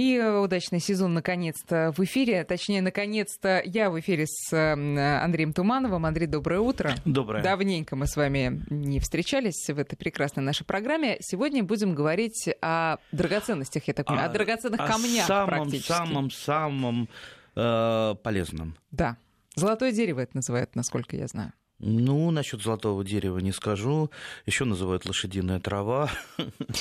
И удачный сезон наконец-то в эфире. Точнее, наконец-то я в эфире с Андреем Тумановым. Андрей, доброе утро. Доброе. Давненько мы с вами не встречались в этой прекрасной нашей программе. Сегодня будем говорить о драгоценностях, я так понимаю, о, о драгоценных о камнях самом, практически. самом, самом э, полезном. Да. Золотое дерево это называют, насколько я знаю. Ну, насчет золотого дерева не скажу. Еще называют лошадиная трава.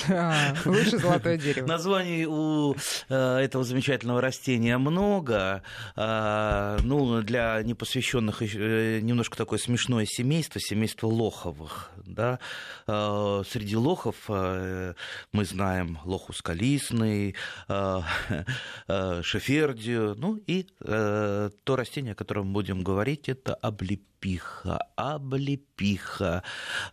А, лучше золотое дерево. Названий у э, этого замечательного растения много. А, ну, для непосвященных э, немножко такое смешное семейство, семейство лоховых. Да? А, среди лохов э, мы знаем лоху скалистный, шефердию. Ну и то растение, о котором будем говорить, это облепиха облепиха.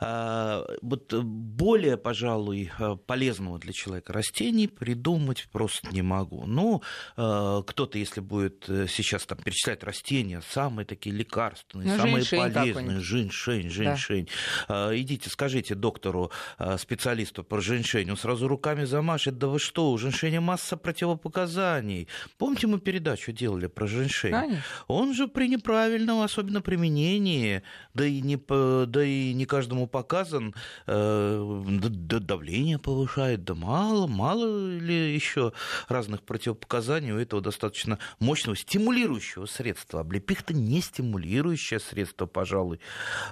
А, вот более, пожалуй, полезного для человека растений придумать просто не могу. Ну, а, кто-то, если будет сейчас там перечислять растения, самые такие лекарственные, ну, самые полезные, женьшень, женьшень. Да. Идите, скажите доктору, специалисту про женьшень, он сразу руками замашет, да вы что, у женьшеня масса противопоказаний. Помните, мы передачу делали про женьшень? Конечно. Он же при неправильном, особенно применении, да и не, да и не каждому показан, э, да, давление повышает, да мало, мало ли еще разных противопоказаний у этого достаточно мощного стимулирующего средства. Облепиха-то не стимулирующее средство, пожалуй,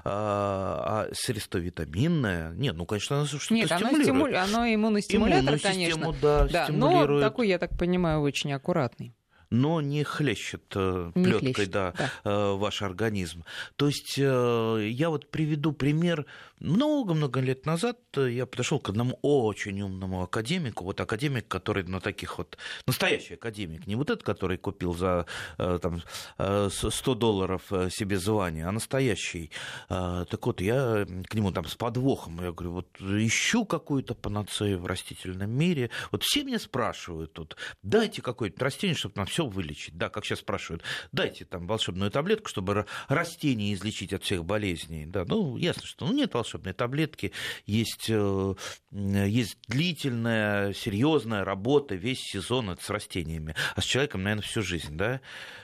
а, а средство витаминное. Нет, ну, конечно, оно что-то Нет, стимулирует. Оно, стиму... оно иммуностимулятор, конечно. Да, да, но такой, я так понимаю, очень аккуратный но не хлещет э, плеткой да, да. Э, ваш организм. То есть э, я вот приведу пример. Много-много лет назад я подошел к одному очень умному академику, вот академик, который на таких вот, настоящий академик, не вот этот, который купил за там, 100 долларов себе звание, а настоящий. Так вот, я к нему там с подвохом, я говорю, вот ищу какую-то панацею в растительном мире. Вот все меня спрашивают тут, дайте какое-то растение, чтобы нам все вылечить. Да, как сейчас спрашивают, дайте там волшебную таблетку, чтобы растения излечить от всех болезней. Да, ну, ясно, что ну, нет волшебной таблетки, есть, э, есть длительная, серьезная работа весь сезон это с растениями, а с человеком, наверное, всю жизнь, да.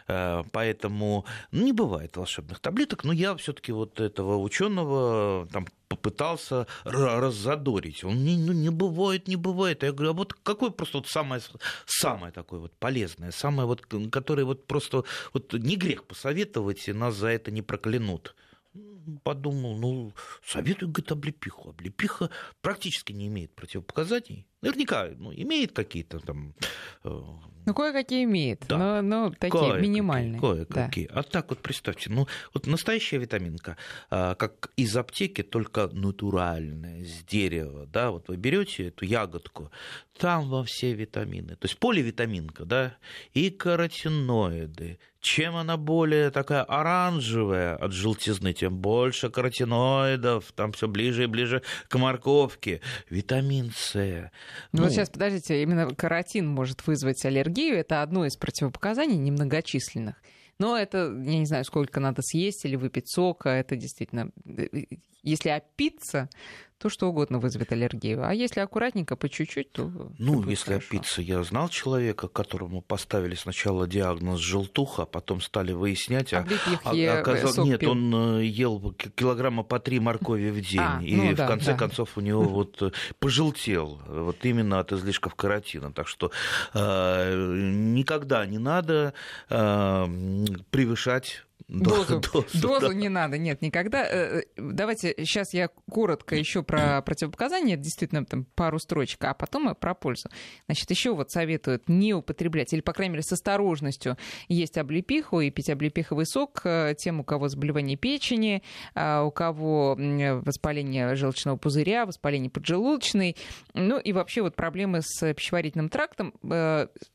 Э, поэтому ну, не бывает волшебных таблеток, но я все-таки вот этого ученого там попытался раззадорить. Он не, ну, не бывает, не бывает. Я говорю, а вот какое просто вот самое, самое такое вот полезное, самое вот, которое вот просто вот не грех посоветовать, и нас за это не проклянут подумал, ну, советую, говорит, облепиху. Облепиха практически не имеет противопоказаний. Наверняка ну, имеет какие-то там... Э, ну, кое-какие имеет, да. но, но такие кое минимальные. Кое-какие. Да. А так вот представьте, ну, вот настоящая витаминка, а, как из аптеки, только натуральная, с дерева, да, вот вы берете эту ягодку, там во все витамины. То есть поливитаминка, да, и каротиноиды, чем она более такая оранжевая от желтизны, тем больше каротиноидов, там все ближе и ближе к морковке. Витамин С. Ну, ну вот сейчас, подождите, именно каротин может вызвать аллергию. Это одно из противопоказаний немногочисленных. Но это, я не знаю, сколько надо съесть или выпить сока. Это действительно, э, если опиться, то что угодно вызовет аллергию. А если аккуратненько, по чуть-чуть, то... Ну, если хорошо. опиться, я знал человека, которому поставили сначала диагноз желтуха, а потом стали выяснять, а, а, э, оказалось, нет, пил. он э, ел килограмма по три моркови в день, а, и ну, в да, конце да. концов у него вот э, пожелтел, вот именно от излишков каротина. Так что э, никогда не надо э, превышать Дозу, дозу, дозу да. не надо, нет, никогда. Э, э, давайте сейчас я коротко еще про противопоказания, действительно там пару строчек, а потом про пользу. Значит, еще вот советуют не употреблять, или, по крайней мере, с осторожностью есть облепиху и пить облепиховый сок э, тем, у кого заболевание печени, а у кого воспаление желчного пузыря, воспаление поджелудочной, ну и вообще вот проблемы с пищеварительным трактом.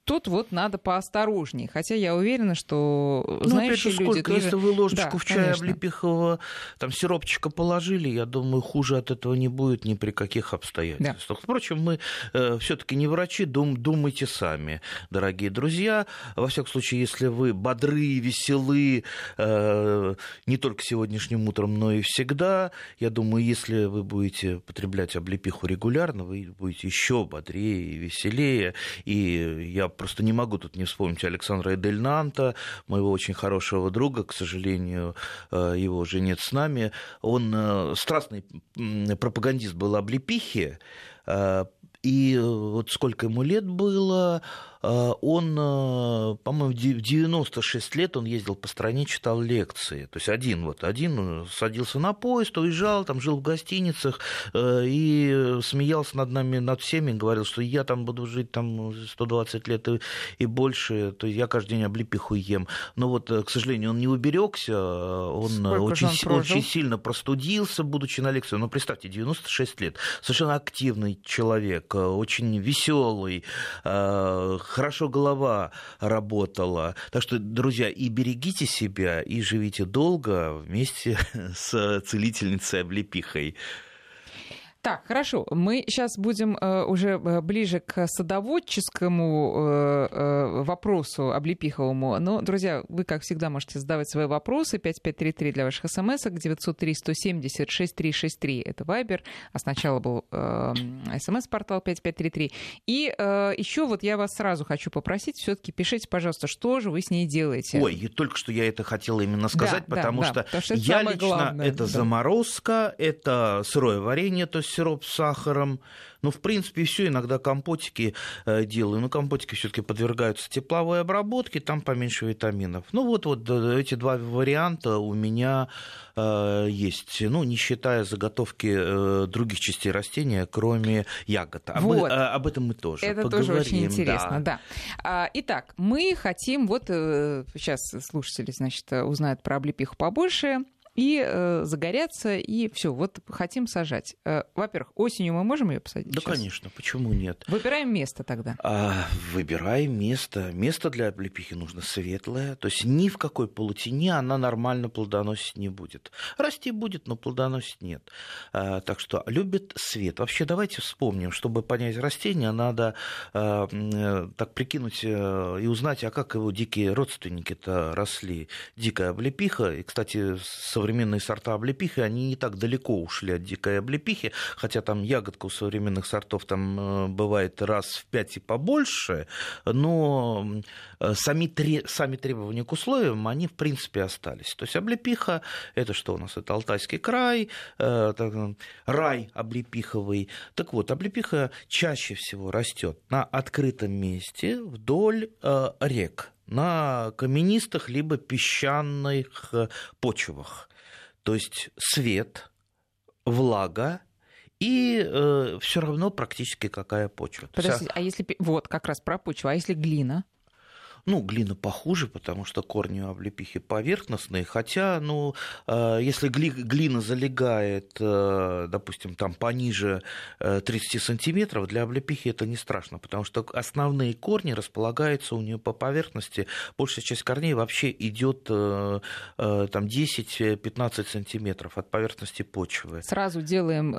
Тут вот надо поосторожнее, хотя я уверена, что ну, знающие люди тоже... если вы ложечку да, в чай конечно. облепихового там сиропчика положили, я думаю, хуже от этого не будет ни при каких обстоятельствах. Да. Впрочем, мы э, все-таки не врачи, дум, думайте сами, дорогие друзья. Во всяком случае, если вы бодры, веселы, э, не только сегодняшним утром, но и всегда, я думаю, если вы будете потреблять облепиху регулярно, вы будете еще бодрее и веселее. И я просто не могу тут не вспомнить Александра Эдельнанта, моего очень хорошего друга, к сожалению, э, его уже нет с нами. Он э, страстный пропагандист был облепихи, э, и вот сколько ему лет было, он, а, по-моему, в 96 лет он ездил по стране, читал лекции. То есть один вот, один садился на поезд, уезжал, там жил в гостиницах э, и смеялся над нами, над всеми, говорил, что я там буду жить там 120 лет и, и больше, то есть я каждый день облепиху ем. Но вот, э, к сожалению, он не уберегся, он, очень, он очень сильно простудился, будучи на лекции. Но представьте, 96 лет, совершенно активный человек, очень веселый, э, хорошо голова работала. Так что, друзья, и берегите себя, и живите долго вместе с целительницей облепихой. Так, хорошо. Мы сейчас будем э, уже э, ближе к садоводческому э, э, вопросу облепиховому. Но, друзья, вы, как всегда, можете задавать свои вопросы. 5533 для ваших смс 903-170-6363. Это Вайбер. А сначала был э, смс-портал 5533. И э, еще вот я вас сразу хочу попросить, все-таки пишите, пожалуйста, что же вы с ней делаете. Ой, только что я это хотела именно сказать, да, потому, да, что да, потому что я лично главное. это да. заморозка, это сырое варенье, то есть сироп с сахаром. Ну, в принципе, все. Иногда компотики э, делаю. Но компотики все-таки подвергаются тепловой обработке, там поменьше витаминов. Ну, вот, вот эти два варианта у меня э, есть. Ну, не считая заготовки э, других частей растения, кроме ягод. Об, вот. э, об этом мы тоже Это поговорим. тоже очень интересно, да. да. Итак, мы хотим, вот э, сейчас слушатели, значит, узнают про облепиху побольше и э, загорятся, и все, вот хотим сажать. Э, во-первых, осенью мы можем ее посадить? Да, сейчас? конечно, почему нет? Выбираем место тогда. А, выбираем место. Место для облепихи нужно светлое, то есть ни в какой полутени она нормально плодоносить не будет. Расти будет, но плодоносить нет. А, так что любит свет. Вообще давайте вспомним, чтобы понять растение, надо а, э, так прикинуть э, и узнать, а как его дикие родственники-то росли. Дикая облепиха, и, кстати, со современные сорта облепихи, они не так далеко ушли от дикой облепихи, хотя там ягодка у современных сортов там э, бывает раз в пять и побольше, но э, сами, сами требования к условиям, они в принципе остались. То есть облепиха, это что у нас? Это Алтайский край, э, рай облепиховый. Так вот, облепиха чаще всего растет на открытом месте вдоль рек на каменистых либо песчаных почвах. То есть свет, влага и э, все равно практически какая почва. Подождите, а если вот как раз про почву, а если глина? Ну, глина похуже, потому что корни у облепихи поверхностные, хотя, ну, э, если глина залегает, э, допустим, там пониже 30 э, сантиметров, для облепихи это не страшно, потому что основные корни располагаются у нее по поверхности, большая часть корней вообще идет там 10-15 сантиметров от поверхности почвы. Сразу делаем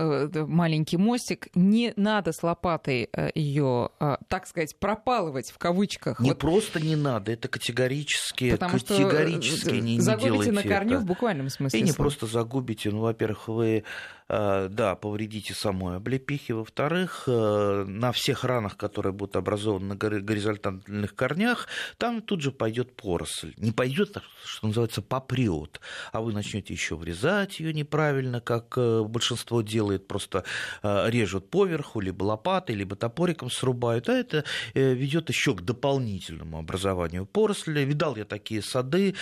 маленький мостик, не надо с лопатой ее, так сказать, пропалывать в кавычках. Не вот. просто не надо, это категорически, Потому категорически что не, не делайте на корню это. в буквальном смысле. И не просто загубите, ну, во-первых, вы Э, да, повредите самой облепихи. Во-вторых, э, на всех ранах, которые будут образованы на горизонтальных корнях, там тут же пойдет поросль. Не пойдет, что называется, попрет, а вы начнете еще врезать ее неправильно, как э, большинство делает, просто режут поверху, либо лопатой, либо топориком срубают, а это ведет еще к дополнительному образованию поросли. Видал я такие сады,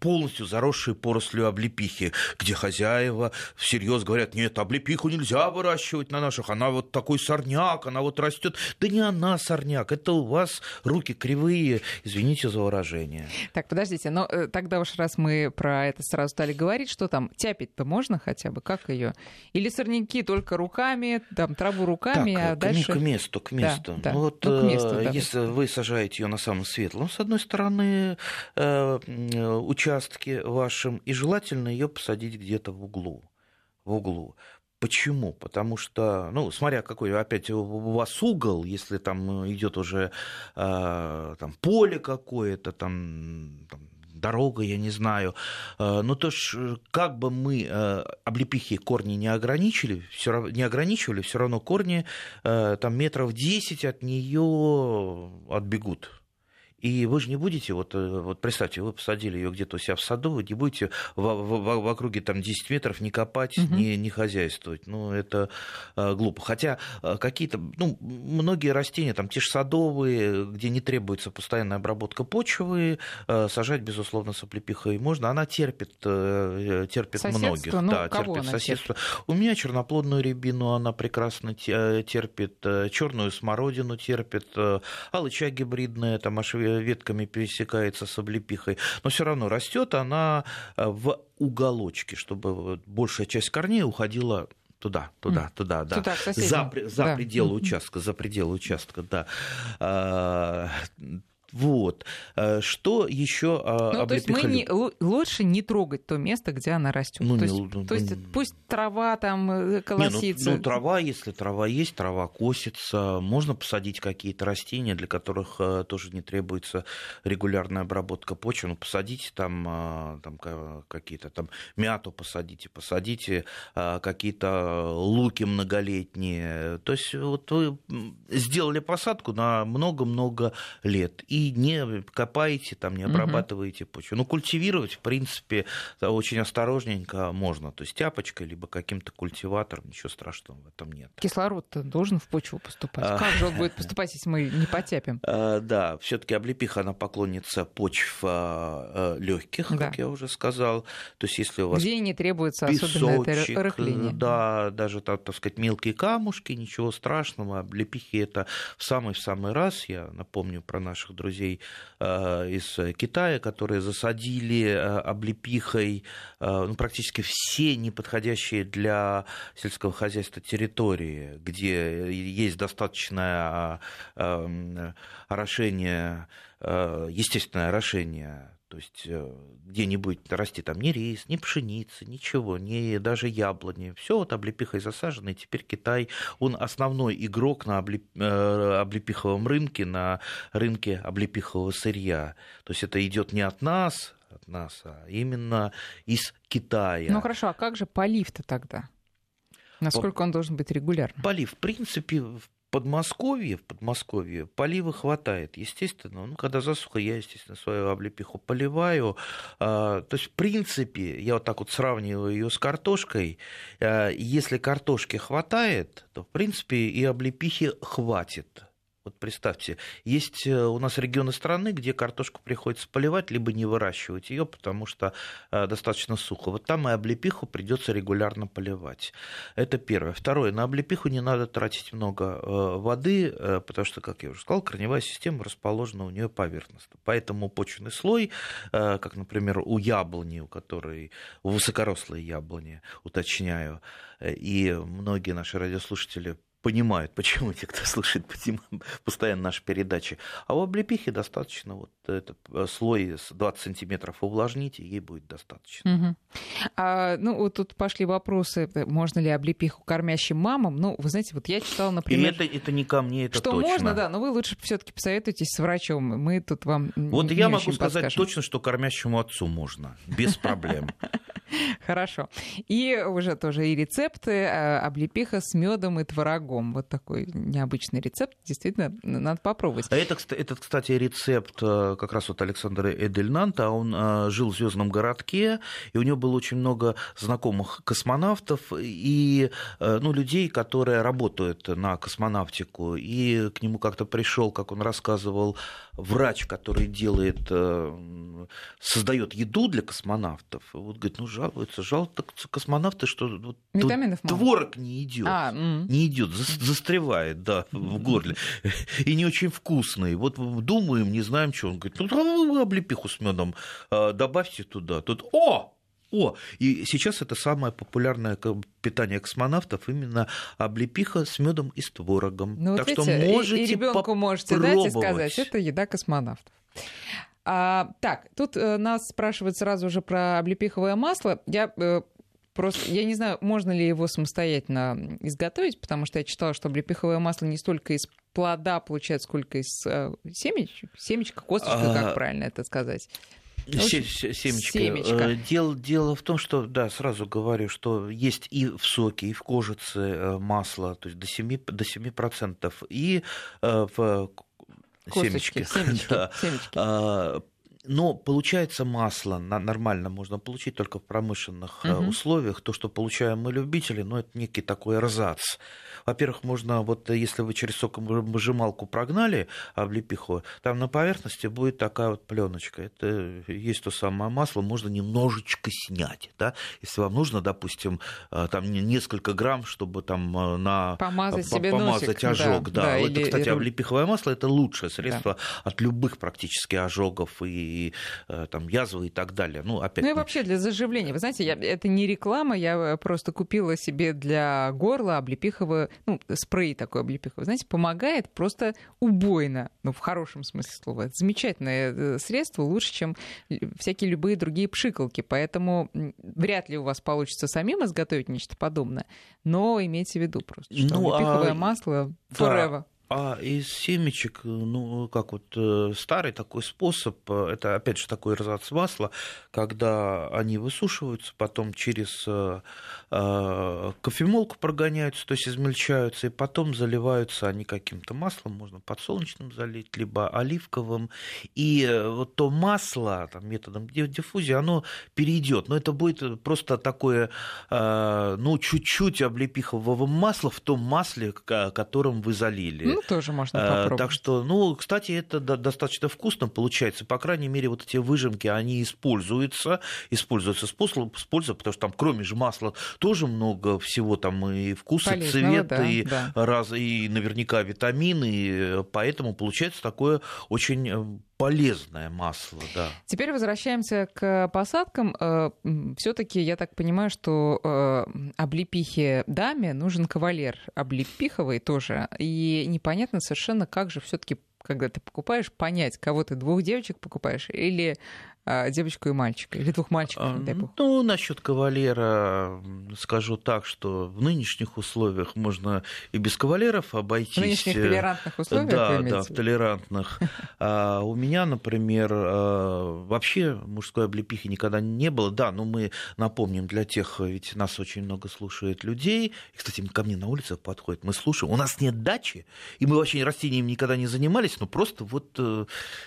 полностью заросшие порослью облепихи, где хозяева всерьез говорят, нет, облепиху нельзя выращивать на наших, она вот такой сорняк, она вот растет. Да не она сорняк, это у вас руки кривые, извините за выражение. Так, подождите, но э, тогда уж раз мы про это сразу стали говорить, что там, тяпить-то можно хотя бы, как ее? Или сорняки только руками, там, траву руками, так, а дальше... к месту, к месту. Да, да. Ну, вот, ну, к месту, э, да. Если вы сажаете ее на самом светлом, с одной стороны, участке вашем, и желательно ее посадить где-то в углу. В углу. Почему? Потому что, ну, смотря какой опять у вас угол, если там идет уже э, там, поле какое-то, там, там дорога, я не знаю. Э, ну, то ж, как бы мы э, облепихи корни не ограничили, все равно, не ограничивали, все равно корни э, там метров 10 от нее отбегут. И вы же не будете, вот, э, вот представьте, вы посадили ее где-то у себя в саду, вы не будете в, в, в округе там 10 метров не копать, угу. не, не хозяйствовать. Ну, это э, глупо. Хотя э, какие-то, ну, многие растения, там те же садовые, где не требуется постоянная обработка почвы, э, сажать, безусловно, соплепихой можно. Она терпит, э, терпит соседство? многих. Ну, да, кого терпит соседство. Терпит? У меня черноплодную рябину она прекрасно терпит, черную смородину терпит, алыча гибридная, там аж ветками пересекается с облепихой, но все равно растет она э, в уголочке, чтобы большая часть корней уходила туда, туда, туда, да. Туда, за, за да. пределы участка, за пределы участка, да. А, вот. Э, что еще ну, то есть мы не, лучше не трогать то место, где она растет. Ну, то, есть, ну, то есть пусть трава там э, колосится. Не, ну, ну, трава, если трава есть, трава косится. Можно посадить какие-то растения, для которых э, тоже не требуется регулярная обработка почвы. Ну, посадите там, там какие-то там мяту посадите, посадите какие-то луки многолетние. То есть вот вы сделали посадку на много-много лет. И не копаете, там, не обрабатываете угу. почву. Ну, культивировать, в принципе, очень осторожненько можно. То есть тяпочкой, либо каким-то культиватором, ничего страшного в этом нет. Кислород должен в почву поступать. А... Как же он будет поступать, если мы не потяпим? А, да, все-таки облепиха, она поклонница почв а, легких, как я уже сказал. То есть, если у вас Где не требуется особенно это рыхление. Да, даже, так, сказать, мелкие камушки, ничего страшного. Облепихи это в самый-в самый раз, я напомню про наших друзей, друзей э, из Китая, которые засадили э, облепихой э, ну, практически все неподходящие для сельского хозяйства территории, где есть достаточное орошение, естественное орошение то есть э, где не будет расти там ни рис, ни пшеницы, ничего, ни даже яблони. Все вот облепихой засажено, и теперь Китай, он основной игрок на. Э, облепиховом рынке, на рынке облепихового сырья. То есть это идет не от нас, от нас, а именно из Китая. Ну хорошо, а как же полив-то тогда? Насколько он должен быть регулярным? Полив, в принципе, в Подмосковье, в Подмосковье полива хватает, естественно. Ну, когда засуха, я, естественно, свою облепиху поливаю. А, то есть, в принципе, я вот так вот сравниваю ее с картошкой. А, если картошки хватает, то, в принципе, и облепихи хватит. Вот представьте, есть э, у нас регионы страны, где картошку приходится поливать, либо не выращивать ее, потому что э, достаточно сухо. Вот там и облепиху придется регулярно поливать. Это первое. Второе, на облепиху не надо тратить много э, воды, потому что, как я уже сказал, корневая система расположена у нее поверхностно. Поэтому почвенный слой, как, например, у яблони, у которой, у высокорослой яблони, уточняю, и многие наши радиослушатели понимают, почему те, кто слушает постоянно наши передачи. А у облепихи достаточно вот этот э, слой с 20 сантиметров увлажните, ей будет достаточно. Угу. А, ну, вот тут пошли вопросы, можно ли облепиху кормящим мамам. Ну, вы знаете, вот я читала, например... И это, это не ко мне, это что точно. можно, да, но вы лучше все таки посоветуйтесь с врачом. Мы тут вам Вот не я могу сказать подскажем. точно, что кормящему отцу можно, без проблем. Хорошо. И уже тоже и рецепты э, облепиха с медом и творогом. Вот такой необычный рецепт. Действительно, надо попробовать. А это, этот, кстати, рецепт э, как раз вот Александра Эдельнанта. Он э, жил в Звездном городке, и у него было очень много знакомых космонавтов и ну, людей, которые работают на космонавтику. И к нему как-то пришел, как он рассказывал, врач, который делает, создает еду для космонавтов. Вот говорит, ну жалуются, жалуются космонавты, что вот Витаминов творог не идет, а, не идет, застревает, да, в горле, и не очень вкусный. Вот думаем, не знаем, что он говорит, ну облепиху с медом а, добавьте туда, тут, о, О, и сейчас это самое популярное питание космонавтов именно облепиха с медом и с творогом. Ну, так вот что видите, можете и, ребенку можете дать и сказать, это еда космонавтов. А, так, тут э, нас спрашивают сразу же про облепиховое масло. Я э, просто, я не знаю, можно ли его самостоятельно изготовить, потому что я читала, что облепиховое масло не столько из плода получается, сколько из э, семечек, семечка, косточка, а... как правильно это сказать. Семечки. Семечка. Э, дело, дело в том, что, да, сразу говорю, что есть и в соке, и в кожице э, масло, то есть до 7%, до 7% и э, в Косточки, семечке. Семечки, да. семечки. А, но получается масло нормально можно получить только в промышленных угу. условиях. То, что получаем мы любители, ну, это некий такой эрзац. Во-первых, можно, вот если вы через сокомыжималку прогнали облепиху, там на поверхности будет такая вот пленочка. Это есть то самое масло, можно немножечко снять. Да? Если вам нужно, допустим, э, там несколько грамм, чтобы там э, на помазать, себе помазать носик, ожог. Да, да. да. Это, кстати, облепиховое масло это лучшее средство да. от любых практически ожогов и э, там, язвы и так далее. Ну, опять ну и вообще для заживления. Вы знаете, я, это не реклама, я просто купила себе для горла облепиховое ну, спрей такой облепиховый, знаете, помогает просто убойно, ну, в хорошем смысле слова. Это замечательное э, средство, лучше, чем всякие любые другие пшикалки, поэтому вряд ли у вас получится самим изготовить нечто подобное, но имейте в виду просто, что ну, облепиховое а... масло forever. Да. А из семечек, ну, как вот э, старый такой способ, э, это опять же такой эрзац масла, когда они высушиваются, потом через э, кофемолку прогоняются, то есть измельчаются, и потом заливаются они каким-то маслом, можно подсолнечным залить, либо оливковым, и вот то масло там, методом диффузии, оно перейдет, но это будет просто такое, ну, чуть-чуть облепихового масла в том масле, которым вы залили. Ну, тоже можно э, попробовать. Так что, ну, кстати, это достаточно вкусно получается. По крайней мере, вот эти выжимки, они используются, используются с пользой, потому что там, кроме же масла, тоже много всего там и вкуса, Полезного, цвет, да, и, да. Раз, и наверняка витамины. Поэтому получается такое очень э, полезное масло, да. Теперь возвращаемся к посадкам. Э, Все-таки я так понимаю, что э, облепихе даме нужен кавалер облепиховый тоже. И непонятно совершенно, как же все-таки когда ты покупаешь, понять, кого ты двух девочек покупаешь или девочку и мальчика, или двух мальчиков, дай бог. Ну, насчет кавалера скажу так, что в нынешних условиях можно и без кавалеров обойтись. В нынешних толерантных условиях? Да, да, в толерантных. А у меня, например, а, вообще мужской облепихи никогда не было. Да, но мы напомним для тех, ведь нас очень много слушает людей. И, кстати, ко мне на улице подходят, мы слушаем. У нас нет дачи, и мы вообще растениями никогда не занимались, но просто вот э,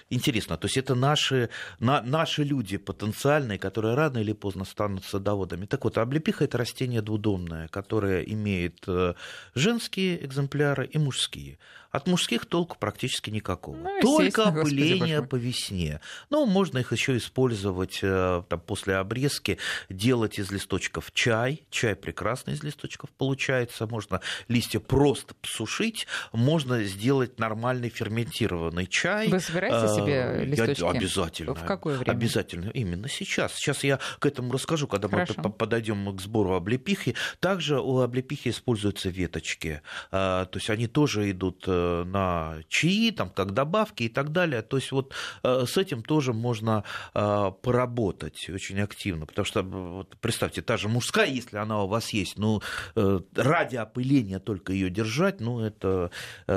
интересно. То есть это наши, на, наши наши люди потенциальные, которые рано или поздно станут садоводами. Так вот, облепиха – это растение двудомное, которое имеет э, женские экземпляры и мужские. От мужских толку практически никакого. Ну, Только опыление по весне. Ну, можно их еще использовать э, там, после обрезки, делать из листочков чай. Чай прекрасный из листочков получается. Можно листья просто посушить. Можно сделать нормальный ферментированный чай. Вы собираете себе э, листочки? Обязательно. В какое время? Обязательно. Именно сейчас. Сейчас я к этому расскажу, когда Хорошо. мы подойдем к сбору облепихи. Также у облепихи используются веточки. Э, то есть они тоже идут на чаи, там, как добавки и так далее. То есть вот э, с этим тоже можно э, поработать очень активно, потому что, вот, представьте, та же мужская, если она у вас есть, ну, э, ради опыления только ее держать, ну, это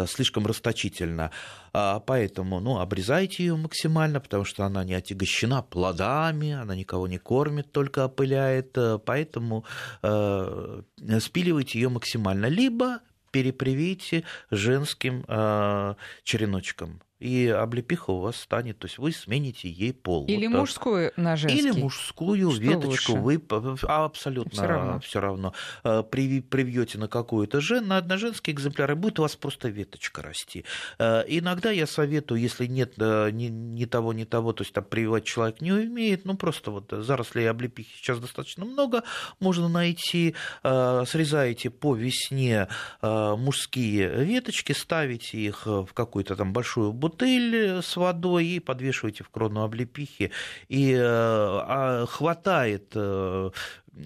слишком расточительно. А, поэтому, ну, обрезайте ее максимально, потому что она не отягощена плодами, она никого не кормит, только опыляет, поэтому спиливайте ее максимально. Либо перепривейте женским э, череночком и облепиха у вас станет, то есть вы смените ей пол. Или вот мужскую на женский. Или мужскую Что веточку лучше? вы а, абсолютно все равно, все равно э, привьете на какую-то жен, на, женский экземпляр, и будет у вас просто веточка расти. Э, иногда я советую, если нет э, ни, ни того, ни того, то есть там прививать человек не умеет, ну просто вот зарослей облепихи сейчас достаточно много, можно найти, срезаете по весне мужские веточки, ставите их в какую-то там большую бутылку, бутыль с водой и подвешиваете в крону облепихи. И а, хватает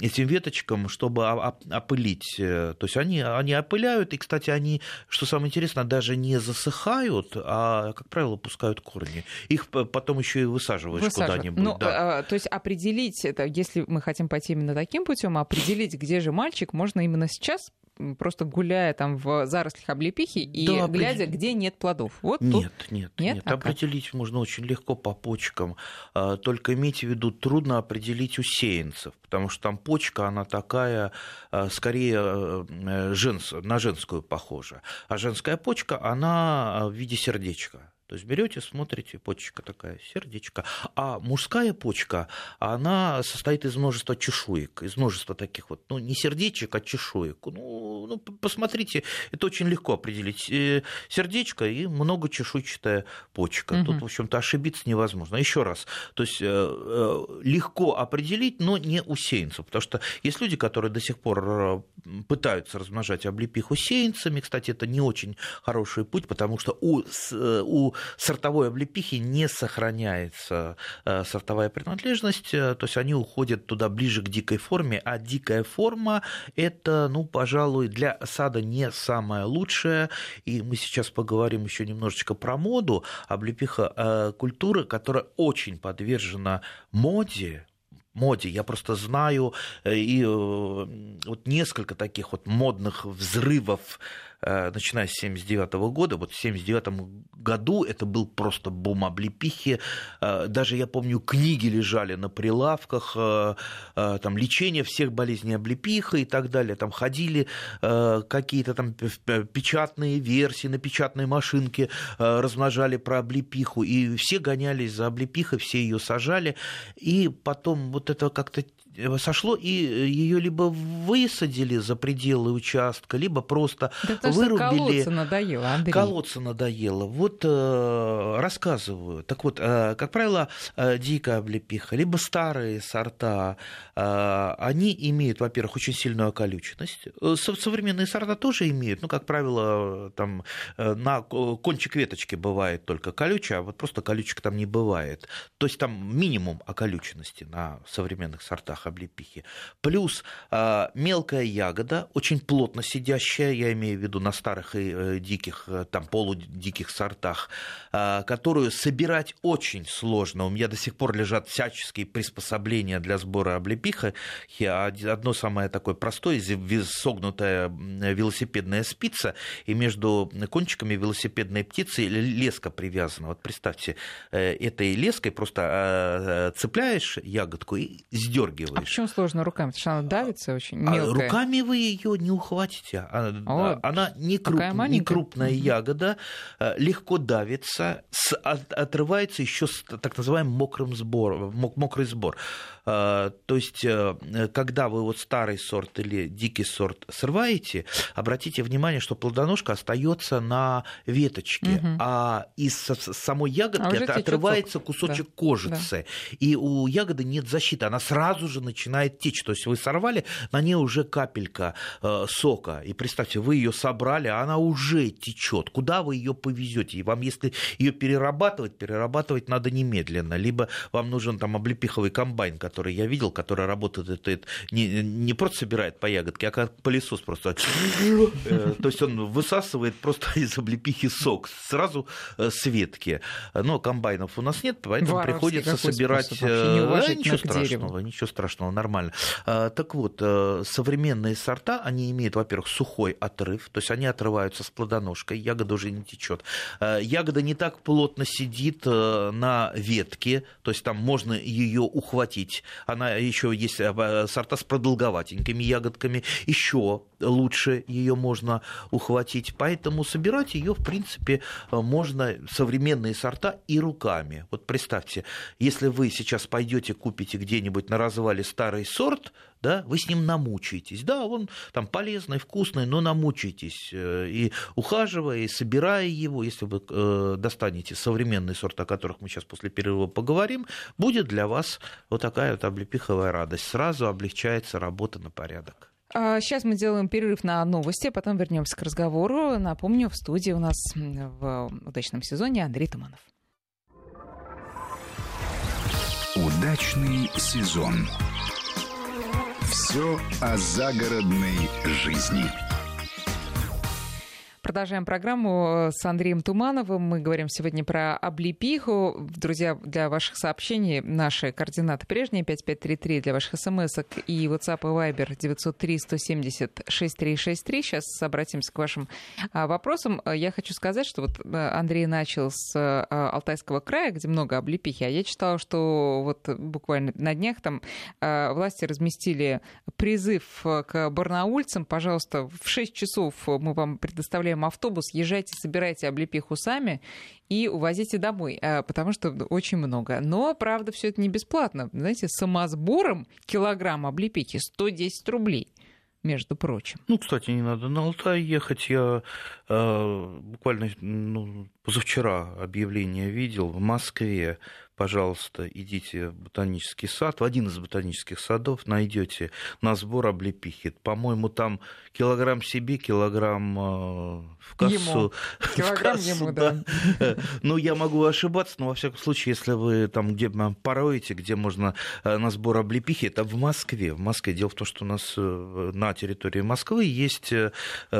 этим веточкам, чтобы опылить. Э, то есть они, они опыляют, и, кстати, они, что самое интересное, даже не засыхают, а, как правило, пускают корни. Их потом еще и высаживаешь Высаживают. куда-нибудь. Ну, да. а, то есть определить это, если мы хотим пойти именно таким путем, определить, где же мальчик, можно именно сейчас просто гуляя там в зарослях облепихи и да, глядя, определ... где нет плодов. Вот нет, тут... нет, нет, нет. А определить как? можно очень легко по почкам. А, только имейте в виду, трудно определить у сеянцев, потому что там почка, она такая, а, скорее э, женс... на женскую похожа. А женская почка, она в виде сердечка. То есть берете, смотрите, почка такая, сердечко. А мужская почка, она состоит из множества чешуек, из множества таких вот, ну, не сердечек, а чешуек. Ну, ну посмотрите, это очень легко определить. Э, сердечко и много чешуйчатая почка. Угу. Тут, в общем-то, ошибиться невозможно. Еще раз, то есть э, э, легко определить, но не у сеянцев, потому что есть люди, которые до сих пор пытаются размножать облепиху сеянцами. Кстати, это не очень хороший путь, потому что у, у сортовой облепихи не сохраняется э, сортовая принадлежность, э, то есть они уходят туда ближе к дикой форме, а дикая форма это, ну, пожалуй, для сада не самое лучшее, и мы сейчас поговорим еще немножечко про моду, облепиха э, культуры, которая очень подвержена моде, моде. Я просто знаю и вот несколько таких вот модных взрывов начиная с 1979 года. Вот в 1979 году это был просто бум облепихи. Э, даже, я помню, книги лежали на прилавках, э, там, лечение всех болезней облепиха и так далее. Там ходили какие-то там печатные версии на печатной машинке, размножали про облепиху, и все гонялись за облепихой, все ее сажали. И потом вот это как-то Э, сошло, и э, ее либо высадили за пределы участка, либо просто да вырубили. Колодца надоело, Андрей. Колодца надоело. Вот э, рассказываю. Так вот, э, как правило, э, дикая облепиха, либо старые сорта, э, они имеют, во-первых, очень сильную околюченность. Э, современные сорта тоже имеют, ну, как правило, там на кончик веточки бывает только колючая, а вот просто колючек там не бывает. То есть там минимум околюченности на современных сортах облепихи. Плюс э, мелкая ягода, очень плотно сидящая, я имею в виду на старых и э, диких, э, там полудиких сортах, э, которую собирать очень сложно. У меня до сих пор лежат всяческие приспособления для сбора облепиха. Одно самое такое простое, согнутая велосипедная спица, и между кончиками велосипедной птицы леска привязана. Вот представьте, э, этой леской просто э, цепляешь ягодку и сдергиваешь а почему сложно руками? Потому что она давится очень а мелкая. А руками вы ее не ухватите. Она, а она не, круп, не крупная ягода, э, легко давится, с, от, отрывается еще с так называемым мокрым сбором, мокрый сбор. А, то есть, э, когда вы вот старый сорт или дикий сорт срываете, обратите внимание, что плодоножка остается на веточке, угу. а из самой ягодки а отрывается кусочек да. кожицы. Да. И у ягоды нет защиты, она сразу же начинает течь. То есть вы сорвали, на ней уже капелька э, сока. И представьте, вы ее собрали, а она уже течет. Куда вы ее повезете? И вам, если ее перерабатывать, перерабатывать надо немедленно. Либо вам нужен там облепиховый комбайн, который который я видел, который работает, это, это не, не просто собирает по ягодке, а как пылесос просто. Э, то есть он высасывает просто из облепихи сок сразу э, с ветки. Но комбайнов у нас нет, поэтому приходится собирать... Э, ничего страшного, ничего страшного, нормально. А, так вот, современные сорта, они имеют, во-первых, сухой отрыв, то есть они отрываются с плодоножкой, ягода уже не течет. Ягода не так плотно сидит на ветке, то есть там можно ее ухватить она еще есть э, сорта с продолговатенькими ягодками, еще лучше ее можно ухватить. Поэтому собирать ее, в принципе, э, можно современные сорта и руками. Вот представьте, если вы сейчас пойдете купите где-нибудь на развале старый сорт, да, вы с ним намучаетесь. Да, он там полезный, вкусный, но намучаетесь. Э, и ухаживая, и собирая его, если вы э, достанете современный сорт, о которых мы сейчас после перерыва поговорим, будет для вас вот такая вот облепиховая радость. Сразу облегчается работа на порядок. Сейчас мы делаем перерыв на новости, а потом вернемся к разговору. Напомню, в студии у нас в удачном сезоне Андрей Туманов. Удачный сезон. Все о загородной жизни. Продолжаем программу с Андреем Тумановым. Мы говорим сегодня про облепиху. Друзья, для ваших сообщений наши координаты прежние. 5533 для ваших смс и WhatsApp и Viber 903-170-6363. Сейчас обратимся к вашим а, вопросам. Я хочу сказать, что вот э, Андрей начал с Алтайского края, где много облепихи, а я читала, что вот буквально на днях там власти разместили призыв к барнаульцам. Пожалуйста, в 6 часов мы вам предоставляем предоставляем автобус, езжайте, собирайте облепиху сами и увозите домой, э, потому что очень много. Но, правда, все это не бесплатно. Знаете, самосбором килограмм облепихи 110 рублей между прочим. Ну, кстати, не надо на Алтай ехать. Я э, буквально ну, позавчера объявление видел в Москве пожалуйста, идите в ботанический сад, в один из ботанических садов найдете на сбор облепихи. По-моему, там килограмм себе, килограмм э, в кассу. Ему. Килограмм в кассу, ему, да. да. Ну, я могу ошибаться, но во всяком случае, если вы там где пороете, где можно э, на сбор облепихи, это в Москве. В Москве. Дело в том, что у нас э, на территории Москвы есть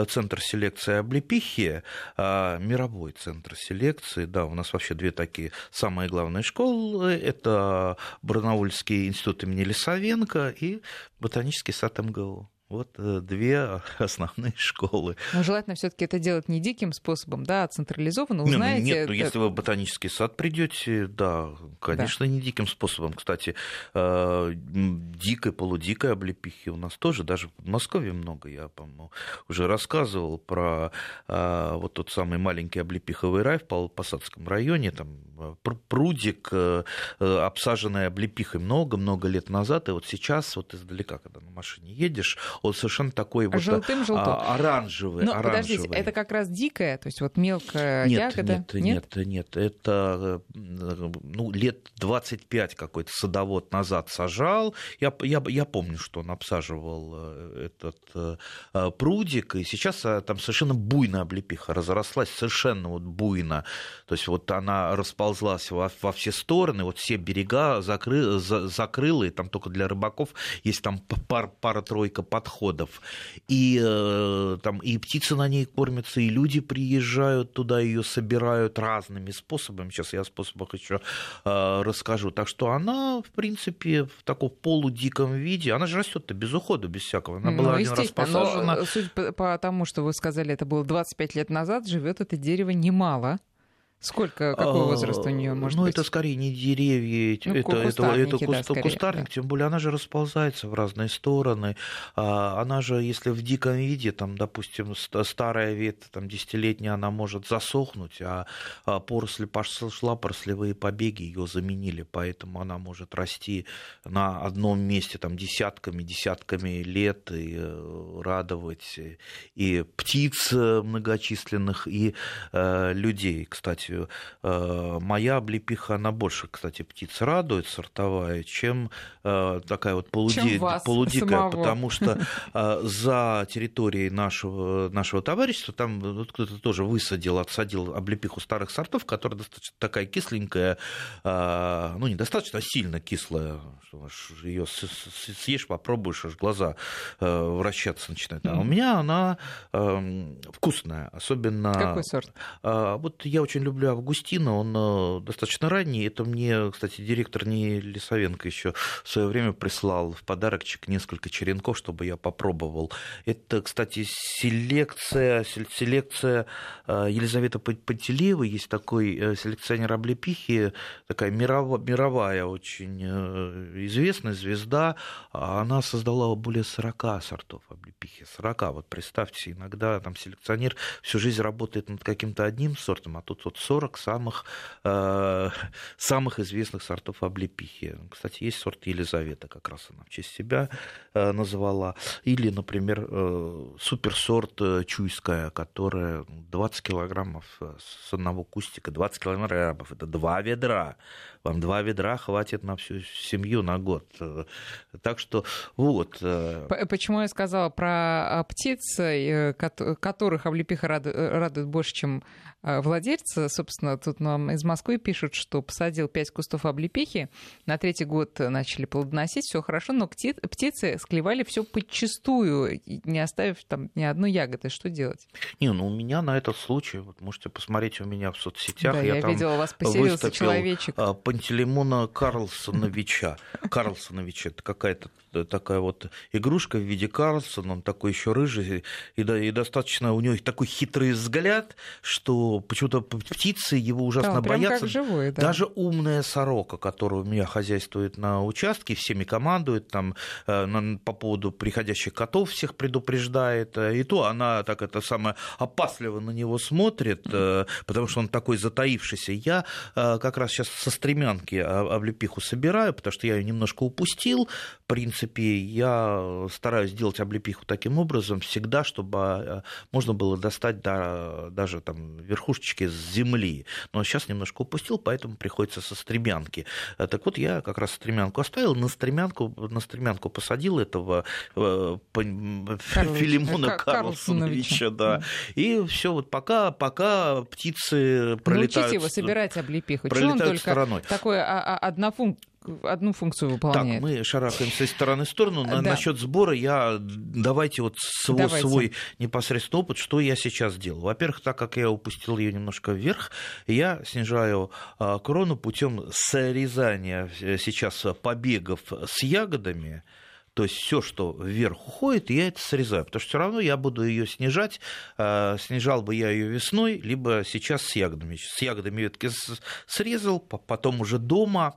центр селекции облепихи, мировой центр селекции. Да, у нас вообще две такие самые главные школы школ. Это Барнаульский институт имени Лисовенко и Ботанический сад МГУ. Вот э, две основные школы. Но желательно все-таки это делать не диким способом, да, а централизованно. Ну, узнаете... Нет, нет, ну, если вы в ботанический сад придете, да, конечно, да. не диким способом. Кстати, э, дикой, полудикой облепихи у нас тоже, даже в Подмосковье много. Я, по-моему, уже рассказывал про э, вот тот самый маленький облепиховый рай в Посадском районе, там прудик, обсаженный облепихой много-много лет назад, и вот сейчас, вот издалека, когда на машине едешь, он совершенно такой вот Желтым, а, оранжевый. Но оранжевый. подождите, это как раз дикая, то есть вот мелкая нет, ягода? Нет, нет, нет, нет, это ну, лет 25 какой-то садовод назад сажал. Я, я, я помню, что он обсаживал э, этот э, прудик, и сейчас э, там совершенно буйная облепиха разрослась, совершенно вот буйно. То есть вот она расползлась во, во все стороны, вот все берега закры, за, закрыла, и там только для рыбаков есть там пар, пара-тройка под подходов. И, э, там, и птицы на ней кормятся, и люди приезжают туда, ее собирают разными способами. Сейчас я о способах еще э, расскажу. Так что она, в принципе, в таком полудиком виде, она же растет-то без ухода, без всякого. Она ну, была один раз посажена. Но, э, по, по тому, что вы сказали, это было 25 лет назад, живет это дерево немало. Сколько, какой а, возраст у нее может ну, быть? Ну, это скорее не деревья, ну, это, это, это куст, да, кустарник, да. тем более она же расползается в разные стороны. А, она же, если в диком виде, там, допустим, старая ветвь, там, десятилетняя, она может засохнуть, а, а поросли пошла, порослевые побеги ее заменили, поэтому она может расти на одном месте там, десятками, десятками лет и э, радовать и птиц многочисленных, и э, людей, кстати кстати, э, моя облепиха, она больше, кстати, птиц радует, сортовая, чем э, такая вот полуди... полудикая, самого. потому что э, за территорией нашего, нашего товарищества там вот кто-то тоже высадил, отсадил облепиху старых сортов, которая достаточно такая кисленькая, ну, недостаточно сильно кислая, ее съешь, попробуешь, аж глаза вращаться начинают. А у меня она эм, вкусная, особенно... Какой сорт? Вот я очень люблю люблю Августина, он э, достаточно ранний. Это мне, кстати, директор не Лисовенко еще в свое время прислал в подарочек несколько черенков, чтобы я попробовал. Это, кстати, селекция, селекция э, Елизаветы Пантелеевой. Есть такой э, селекционер облепихи, такая мировая, мировая очень известная звезда. Она создала более 40 сортов облепихи. 40. Вот представьте, иногда там селекционер всю жизнь работает над каким-то одним сортом, а тут вот 40 самых, э, самых известных сортов облепихи. Кстати, есть сорт Елизавета, как раз она в честь себя э, назвала. Или, например, э, суперсорт э, Чуйская, которая 20 килограммов с одного кустика, 20 килограммов, это два ведра вам два ведра хватит на всю семью на год. Так что вот. Почему я сказала про птиц, которых облепиха радует больше, чем владельца, собственно, тут нам из Москвы пишут, что посадил 5 кустов облепихи, на третий год начали плодоносить, все хорошо, но птицы склевали все подчистую, не оставив там ни одной ягоды. Что делать? Не, ну у меня на этот случай, вот можете посмотреть у меня в соцсетях, да, я, я там видела, у вас поселился человечек. А, Пантелеймона Карлсоновича. Карлсонович, это какая-то такая вот игрушка в виде Карлсона, он такой еще рыжий, и, да, и достаточно у него такой хитрый взгляд, что почему-то птицы его ужасно да, боятся. живой, да. Даже умная сорока, которая у меня хозяйствует на участке, всеми командует, там э, по поводу приходящих котов всех предупреждает, э, и то она так это самое опасливо на него смотрит, э, потому что он такой затаившийся. Я как раз сейчас со стремянки облепиху собираю, потому что я ее немножко упустил, в принципе, я стараюсь делать облепиху таким образом всегда, чтобы можно было достать даже там верхушечки с земли. Но сейчас немножко упустил, поэтому приходится со стремянки. Э, так вот, я как раз стремянку оставил, на стремянку, на стремянку посадил этого э, Карлович, Филимона Кар- Карлсоновича. Да. И все, вот пока, пока птицы пролетают... Научите его собирать облепиху. Чего он только стороной. такой а, а, однофункциональный одну функцию выполняет. Так, мы шарахаемся из стороны в сторону. Да. Насчет сбора я давайте вот свой, давайте. свой непосредственный опыт, что я сейчас делаю. Во-первых, так как я упустил ее немножко вверх, я снижаю а, крону путем срезания э, сейчас побегов с ягодами. То есть все, что вверх уходит, я это срезаю, потому что все равно я буду ее снижать. А, снижал бы я ее весной, либо сейчас с ягодами. С ягодами ветки срезал, потом уже дома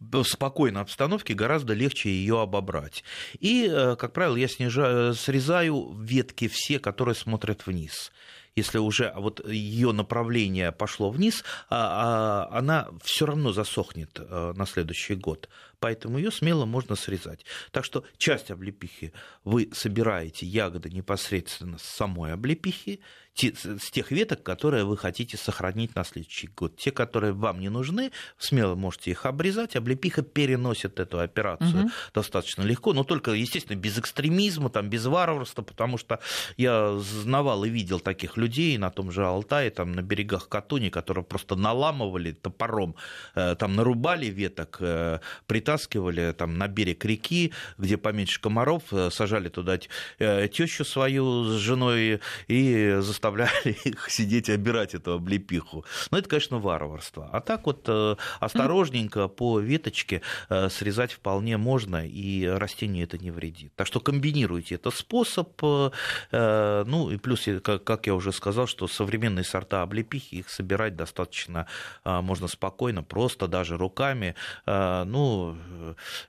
в спокойной обстановке гораздо легче ее обобрать. И, э, как правило, я снижаю, срезаю ветки все, которые смотрят вниз если уже вот ее направление пошло вниз, а, а, она все равно засохнет э, на следующий год. Поэтому ее смело можно срезать. Так что часть облепихи вы собираете ягоды непосредственно с самой облепихи, те, с тех веток, которые вы хотите сохранить на следующий год. Те, которые вам не нужны, смело можете их обрезать. Облепиха переносит эту операцию угу. достаточно легко, но только, естественно, без экстремизма, там, без варварства, потому что я знавал и видел таких людей на том же Алтае, там, на берегах Катуни, которые просто наламывали топором, э, там, нарубали веток, э, притаскивали там, на берег реки, где поменьше комаров, э, сажали туда тещу свою с женой и заставляли заставляли их сидеть и обирать эту облепиху. Но это, конечно, варварство. А так вот э, осторожненько по веточке э, срезать вполне можно, и растению это не вредит. Так что комбинируйте этот способ. Э, ну и плюс, как я уже сказал, что современные сорта облепихи, их собирать достаточно можно спокойно, просто даже руками, ну,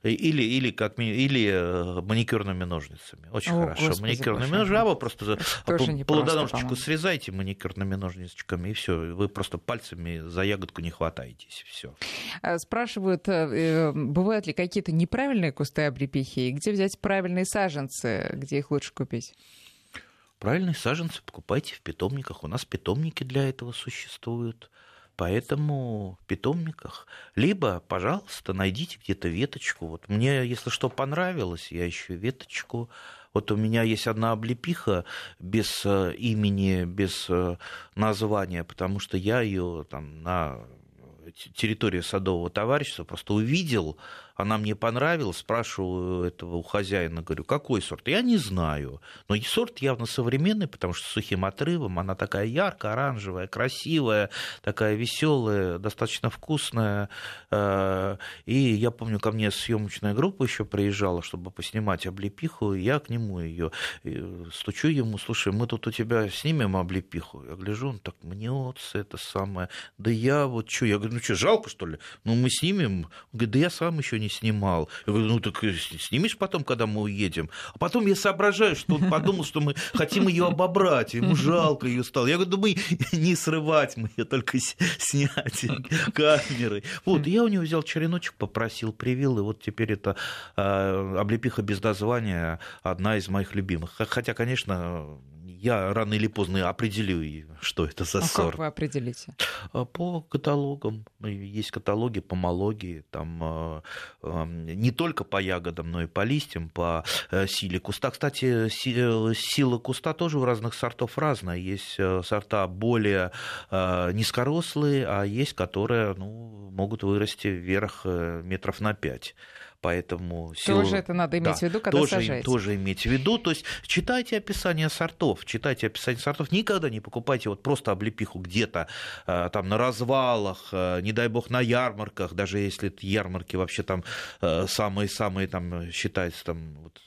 или, или, как, или маникюрными ножницами. Очень О, хорошо. Господи, маникюрными ножницами, а вы просто плодоножечку срезайте маникюрными ножничками, и все, вы просто пальцами за ягодку не хватаетесь, все. А, спрашивают, э, э, бывают ли какие-то неправильные кусты облепихи, и где взять правильные саженцы, где их лучше купить? Правильные саженцы покупайте в питомниках. У нас питомники для этого существуют. Поэтому в питомниках. Либо, пожалуйста, найдите где-то веточку. Вот мне, если что понравилось, я ищу веточку вот у меня есть одна облепиха без э, имени, без э, названия, потому что я ее там на территории садового товарищества просто увидел, она мне понравилась, спрашиваю этого у хозяина, говорю, какой сорт? Я не знаю, но сорт явно современный, потому что с сухим отрывом, она такая яркая, оранжевая, красивая, такая веселая, достаточно вкусная. Э, и я помню, ко мне съемочная группа еще приезжала, чтобы поснимать облепиху, и я к нему ее стучу ему, слушай, мы тут у тебя снимем облепиху. Я гляжу, он так мнется, это самое. Да я вот что, я говорю, ну что, жалко что ли? Ну мы снимем. Он говорит, да я сам еще не снимал. Я говорю, ну так э, снимешь потом, когда мы уедем. А потом я соображаю, что он подумал, что мы хотим ее обобрать, ему жалко ее стало. Я говорю, мы не срывать, мы ее только снять камерой. Вот, я у него взял череночек, попросил, привил, и вот теперь это э, облепиха без названия одна из моих любимых. Хотя, конечно, я рано или поздно определю, что это за а сорт. как вы определите? А, по каталогам. Есть каталоги помологии, там не только по ягодам, но и по листьям, по э, силе куста. Кстати, сила куста тоже у разных сортов разная. Есть э, сорта более низкорослые, а есть, которые ну, могут вырасти вверх метров на пять. Поэтому силу... Тоже это надо иметь да, в виду, когда тоже, сажаете. Тоже иметь в виду. То есть читайте описание сортов, читайте описание сортов. Никогда не покупайте вот просто облепиху где-то э, там на развалах, э, не дай бог на ярмарках, даже если это ярмарки вообще там э, самые-самые там считаются там вот,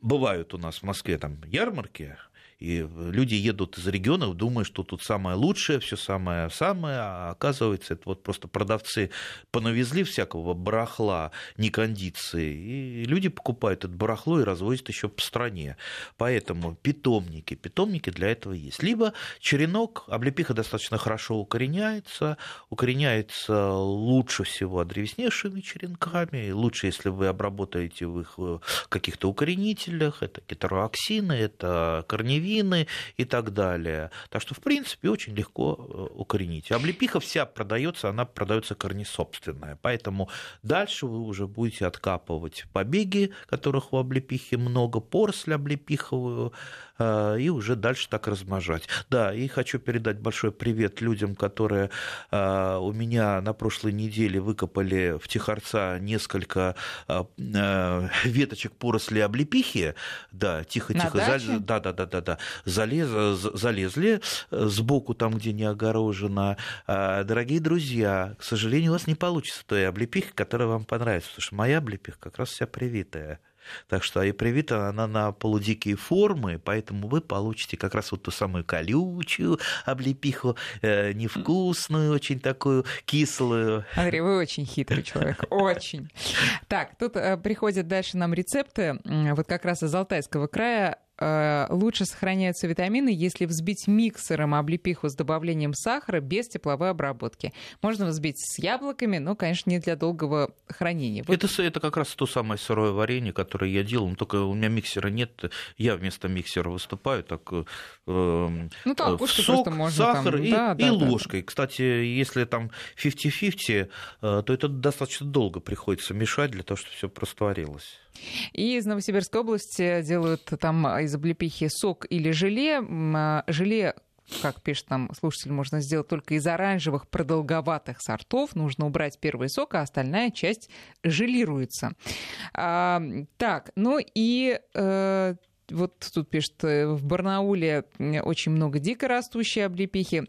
бывают у нас в Москве там ярмарки, и люди едут из регионов, думая, что тут самое лучшее, все самое-самое, а оказывается, это вот просто продавцы понавезли всякого барахла, не кондиции, и люди покупают это барахло и развозят еще по стране. Поэтому питомники, питомники для этого есть. Либо черенок, облепиха достаточно хорошо укореняется, укореняется лучше всего древесневшими черенками, лучше, если вы обработаете в их э, каких-то укоренителях, это гетероаксины, это корневины, половины и так далее. Так что, в принципе, очень легко э, укоренить. Облепиха вся продается, она продается корнесобственная. Поэтому дальше вы уже будете откапывать побеги, которых у облепихи много, поросль облепиховую, и уже дальше так размножать. Да, и хочу передать большой привет людям, которые э, у меня на прошлой неделе выкопали в Тихорца несколько веточек поросли облепихи. Да, тихо-тихо. Да, да, да, да, да залез, залезли э, сбоку, там, где не огорожено. Дорогие друзья, к сожалению, у вас не получится той облепихи, которая вам понравится, потому что моя облепиха как раз вся привитая. Так что и привита она на полудикие формы, поэтому вы получите как раз вот ту самую колючую облепиху, э, невкусную, очень такую кислую. Андрей, вы очень хитрый человек, очень. Так, тут э, приходят дальше нам рецепты, вот как раз из Алтайского края лучше сохраняются витамины, если взбить миксером облепиху с добавлением сахара без тепловой обработки. Можно взбить с яблоками, но, конечно, не для долгого хранения. Вот... Это, это как раз то самое сырое варенье, которое я делал, только у меня миксера нет, я вместо миксера выступаю, так э, ну, там, э, сок, можно, сахар там, и, да, и да, ложкой. Да. Кстати, если там 50-50, э, то это достаточно долго приходится мешать для того, чтобы все простворилось. И из Новосибирской области делают там из облепихи сок или желе. А, желе как пишет нам слушатель, можно сделать только из оранжевых продолговатых сортов. Нужно убрать первый сок, а остальная часть желируется. А, так, ну и э, вот тут пишет, э, в Барнауле очень много дикорастущей облепихи.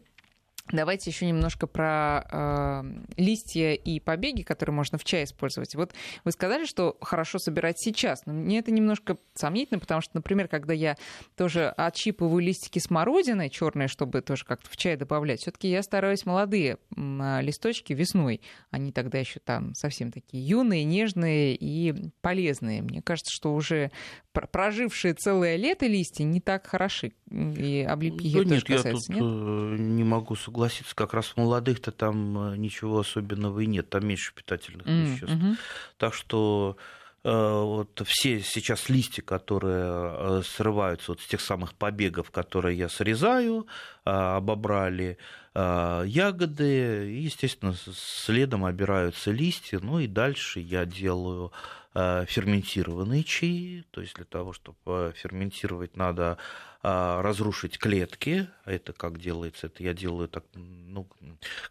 Давайте еще немножко про э, листья и побеги, которые можно в чай использовать. Вот вы сказали, что хорошо собирать сейчас, но мне это немножко сомнительно, потому что, например, когда я тоже отщипываю листики смородины черные, чтобы тоже как-то в чай добавлять, все-таки я стараюсь молодые листочки весной, они тогда еще там совсем такие юные, нежные и полезные. Мне кажется, что уже прожившие целое лето листья не так хороши. И облепихи да нет, я тут нет? Э, не могу согласиться. Как раз в молодых-то там э, ничего особенного и нет. Там меньше питательных mm-hmm. веществ. Так что э, вот все сейчас листья, которые срываются вот с тех самых побегов, которые я срезаю, обобрали ягоды, и, естественно, следом обираются листья, ну и дальше я делаю Э, ферментированные чаи, то есть для того, чтобы ферментировать, надо а, разрушить клетки. Это как делается? Это я делаю так, ну,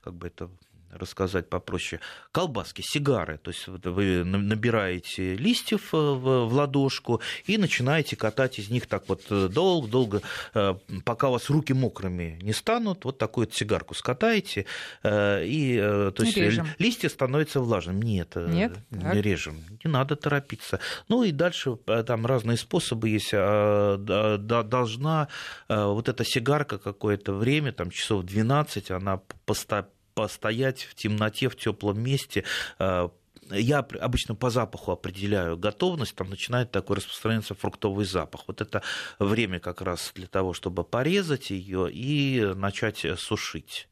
как бы это рассказать попроще, колбаски, сигары. То есть вы набираете листьев э, в ладошку и начинаете катать из них так вот долго-долго, э, пока у вас руки мокрыми не станут, вот такую вот сигарку скатаете, э, и то есть режем. листья становятся влажными. Нет, Нет? не так. режем, не надо торопиться. Ну и дальше там разные способы есть. А, должна вот эта сигарка какое-то время, там часов 12, она постоянно постоять в темноте, в теплом месте, э, я обычно по запаху определяю готовность, там начинает такой распространяться фруктовый запах. Вот это время как раз для того, чтобы порезать ее и начать сушить.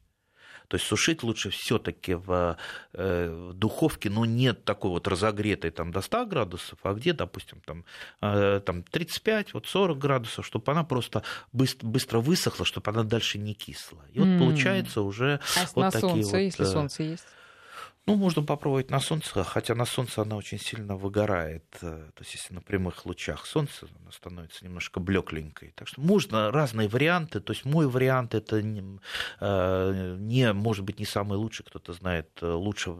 То есть сушить лучше все-таки в, э, в духовке, но нет такой вот разогретой там до 100 градусов, а где, допустим, там, э, там 35, вот 40 градусов, чтобы она просто быстро, быстро высохла, чтобы она дальше не кисла. И вот mm. получается уже а вот на такие солнце, вот, если солнце есть? Ну, можно попробовать на солнце, хотя на солнце она очень сильно выгорает. Э, то есть, если на прямых лучах солнца, она становится немножко блекленькой. Так что можно разные варианты. То есть, мой вариант это не, э, не может быть, не самый лучший. Кто-то знает э, лучше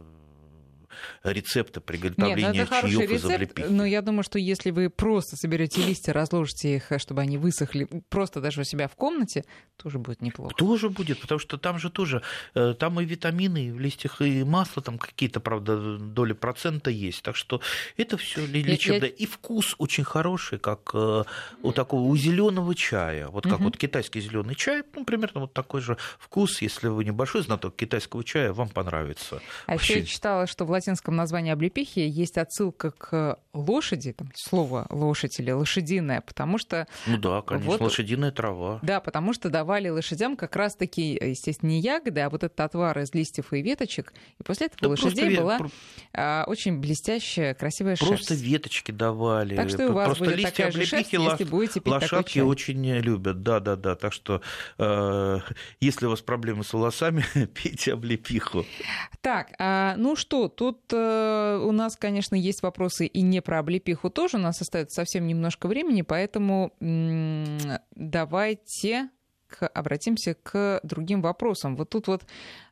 рецепта приготовления Нет, ну чаев из облепихи. Но я думаю, что если вы просто соберете листья, разложите их, чтобы они высохли, просто даже у себя в комнате, тоже будет неплохо. Тоже будет, потому что там же тоже, э, там и витамины, и в листьях, и масло, там какие-то, правда, доли процента есть. Так что это все лечебно. Я... И вкус очень хороший, как э, у такого, у зеленого чая. Вот как угу. вот китайский зеленый чай, ну, примерно вот такой же вкус. Если вы небольшой знаток китайского чая, вам понравится. А еще я читала, что в латинском названии облепихи есть отсылка к лошади, там, слово лошадь или лошадиная, потому что... Ну да, конечно, вот, лошадиная трава. Да, потому что давали лошадям как раз-таки, естественно, не ягоды, а вот этот отвар из листьев и веточек. И после этого да у лошадей была а, очень блестящая, красивая просто шерсть. Просто веточки давали. Так что и у вас просто будет листья такая же шерсть, лош... если будете пить Лошадки очень любят, да-да-да. Так что э, если у вас проблемы с волосами, пейте облепиху. Так, а, ну что, тут э, у нас, конечно, есть вопросы и не про облепиху тоже. У нас остается совсем немножко времени, поэтому давайте к, обратимся к другим вопросам. Вот тут вот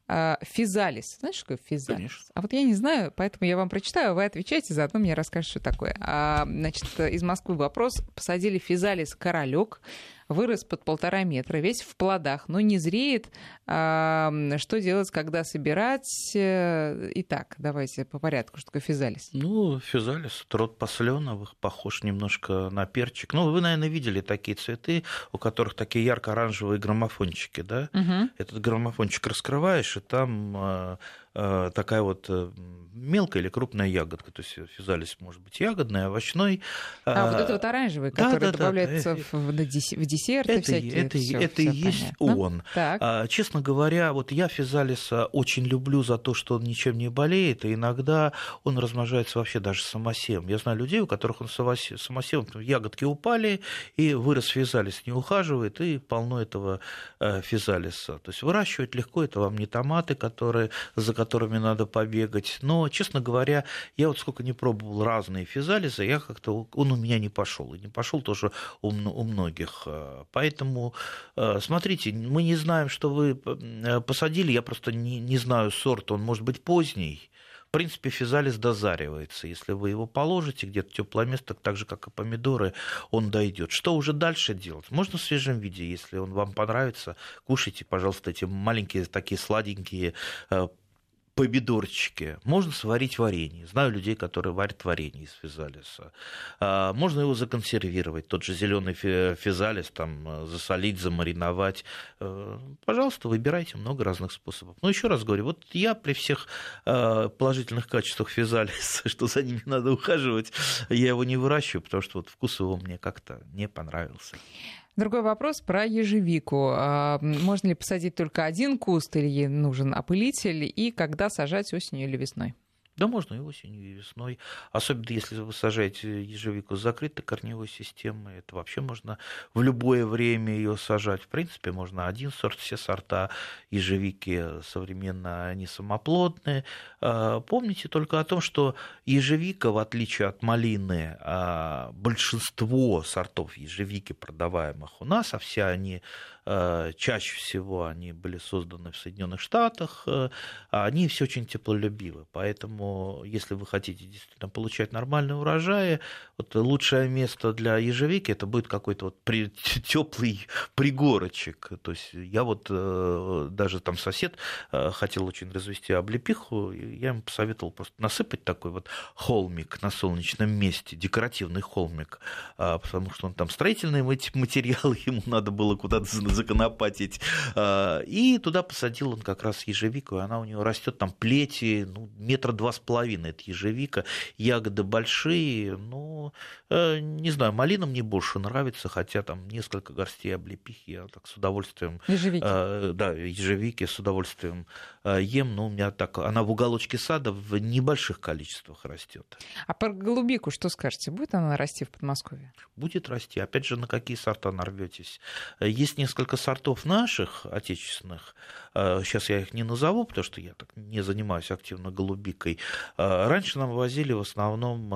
а, физалис. Знаешь, что такое физалис? Конечно. А вот я не знаю, поэтому я вам прочитаю, вы отвечаете, заодно мне расскажете, что такое. А, значит, из Москвы вопрос. Посадили физалис королек вырос под полтора метра, весь в плодах, но не зреет. А, что делать, когда собирать? Э, итак, давайте по порядку, что такое физалис? Ну, физалис, род посленовых, похож немножко на перчик. Ну, вы, наверное, видели такие цветы, у которых такие ярко-оранжевые граммофончики, да? Угу. Этот граммофончик раскрываешь, и там а, такая вот э, мелкая или крупная ягодка. То есть физалис может быть ягодный, овощной. А, а вот это вот оранжевый, который да, да, добавляется да, в, в десерты это, всякие. Это, всё, это всё и есть он. Так. А, честно говоря, вот я физалиса очень люблю за то, что он ничем не болеет, и иногда он размножается вообще даже самосевом. Я знаю людей, у которых он самосевом, ягодки упали, и вырос физалис, не ухаживает, и полно этого э, физалиса. То есть выращивать легко, это вам не томаты, которые, за которыми надо побегать. Но, честно говоря, я вот сколько не пробовал разные физализы, я как-то он у меня не пошел. И не пошел тоже у, у многих. Поэтому, э, смотрите, мы не знаем, что вы э, посадили, я просто не, не знаю сорт, он может быть поздний. В принципе, физалис дозаривается. Если вы его положите где-то в теплое место, так же, как и помидоры, он дойдет. Что уже дальше делать? Можно в свежем виде, если он вам понравится, кушайте, пожалуйста, эти маленькие такие сладенькие э, помидорчики. Можно сварить варенье. Знаю людей, которые варят варенье из физалиса. А, можно его законсервировать. Тот же зеленый физалис там э, засолить, замариновать. Э, пожалуйста, выбирайте много разных способов. Но еще раз говорю, вот я при всех э, положительных качествах физалиса, что за ними надо ухаживать, я его не выращиваю, потому что вот вкус его мне как-то не понравился. Другой вопрос про ежевику. А, можно ли посадить только один куст или ей нужен опылитель? И когда сажать осенью или весной? Да можно и осенью, и весной. Особенно если вы сажаете ежевику с закрытой корневой системой. Это вообще можно в любое время ее сажать. В принципе, можно один сорт, все сорта ежевики современно, они самоплодные. А, помните только о том, что ежевика, в отличие от малины, а, большинство сортов ежевики, продаваемых у нас, а все они чаще всего они были созданы в Соединенных Штатах, э, а они все очень теплолюбивы. Поэтому, если вы хотите действительно получать нормальные урожаи, вот лучшее место для ежевики это будет какой-то вот при, теплый пригорочек. То есть я вот э, даже там сосед хотел очень развести облепиху, я ему посоветовал просто насыпать такой вот холмик на солнечном месте, декоративный холмик, потому что он там строительные материалы, ему надо было куда-то законопатить. А, и туда посадил он как раз ежевику, и она у него растет там плети, ну, метра два с половиной, это ежевика, ягоды большие, ну, э, не знаю, малина мне больше нравится, хотя там несколько горстей облепихи я так с удовольствием... Ежевики. Э, да, ежевики с удовольствием э, ем, но у меня так, она в уголочке сада в небольших количествах растет. А про голубику что скажете? Будет она расти в Подмосковье? Будет расти. Опять же, на какие сорта нарветесь? Есть несколько сортов наших, отечественных. Сейчас я их не назову, потому что я так не занимаюсь активно голубикой. Раньше нам возили в основном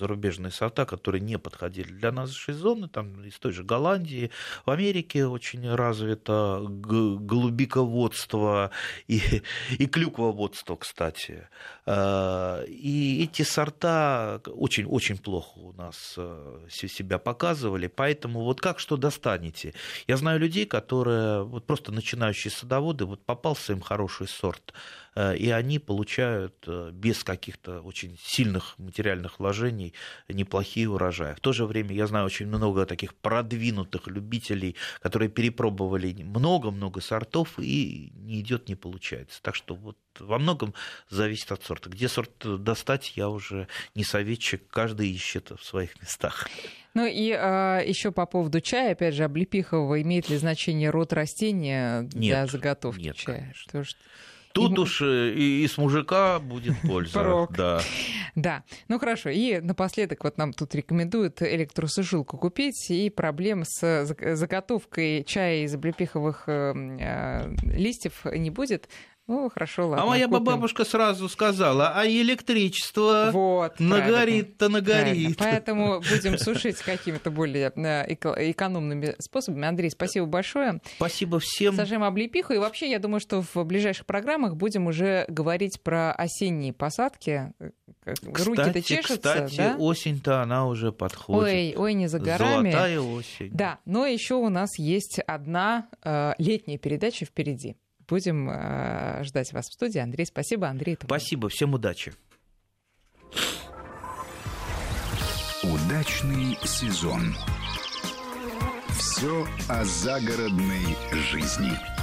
зарубежные сорта, которые не подходили для нашей зоны, там из той же Голландии, в Америке очень развито голубиководство и, и клюквоводство, кстати. А, и эти сорта очень-очень плохо у нас э, себя показывали, поэтому вот как что достанете? Я знаю людей, которые, вот просто начинающие садоводы, вот попался им хороший сорт, и они получают э, без каких-то очень сильных материальных вложений неплохие урожаи. В то же время я знаю очень много таких продвинутых любителей, которые перепробовали много-много сортов и не идет, не получается. Так что вот во многом зависит от сорта. Где сорт достать, я уже не советчик, каждый ищет в своих местах. Ну и э, еще по поводу чая, опять же, облепихового, имеет ли значение род растения для нет, заготовки нет, чая? Конечно. Потому что Тут и... уж э, и, и с мужика будет польза. Прок. Да. да. Ну хорошо. И напоследок вот нам тут рекомендуют электросушилку купить, и проблем с заготовкой чая из облепиховых э, э, листьев не будет. Ну, хорошо, ладно. А моя купим. бабушка сразу сказала, а электричество вот, нагорит-то нагорит. Правильно. Поэтому будем сушить какими-то более э, экономными способами. Андрей, спасибо большое. Спасибо всем. Сажаем облепиху. И вообще, я думаю, что в ближайших программах будем уже говорить про осенние посадки. Руки-то чешутся, Кстати, да? осень-то она уже подходит. Ой, ой, не за горами. Золотая осень. Да, но еще у нас есть одна э, летняя передача впереди. Будем э, ждать вас в студии. Андрей, спасибо. Андрей, это Спасибо, всем удачи. Удачный сезон. Все о загородной жизни.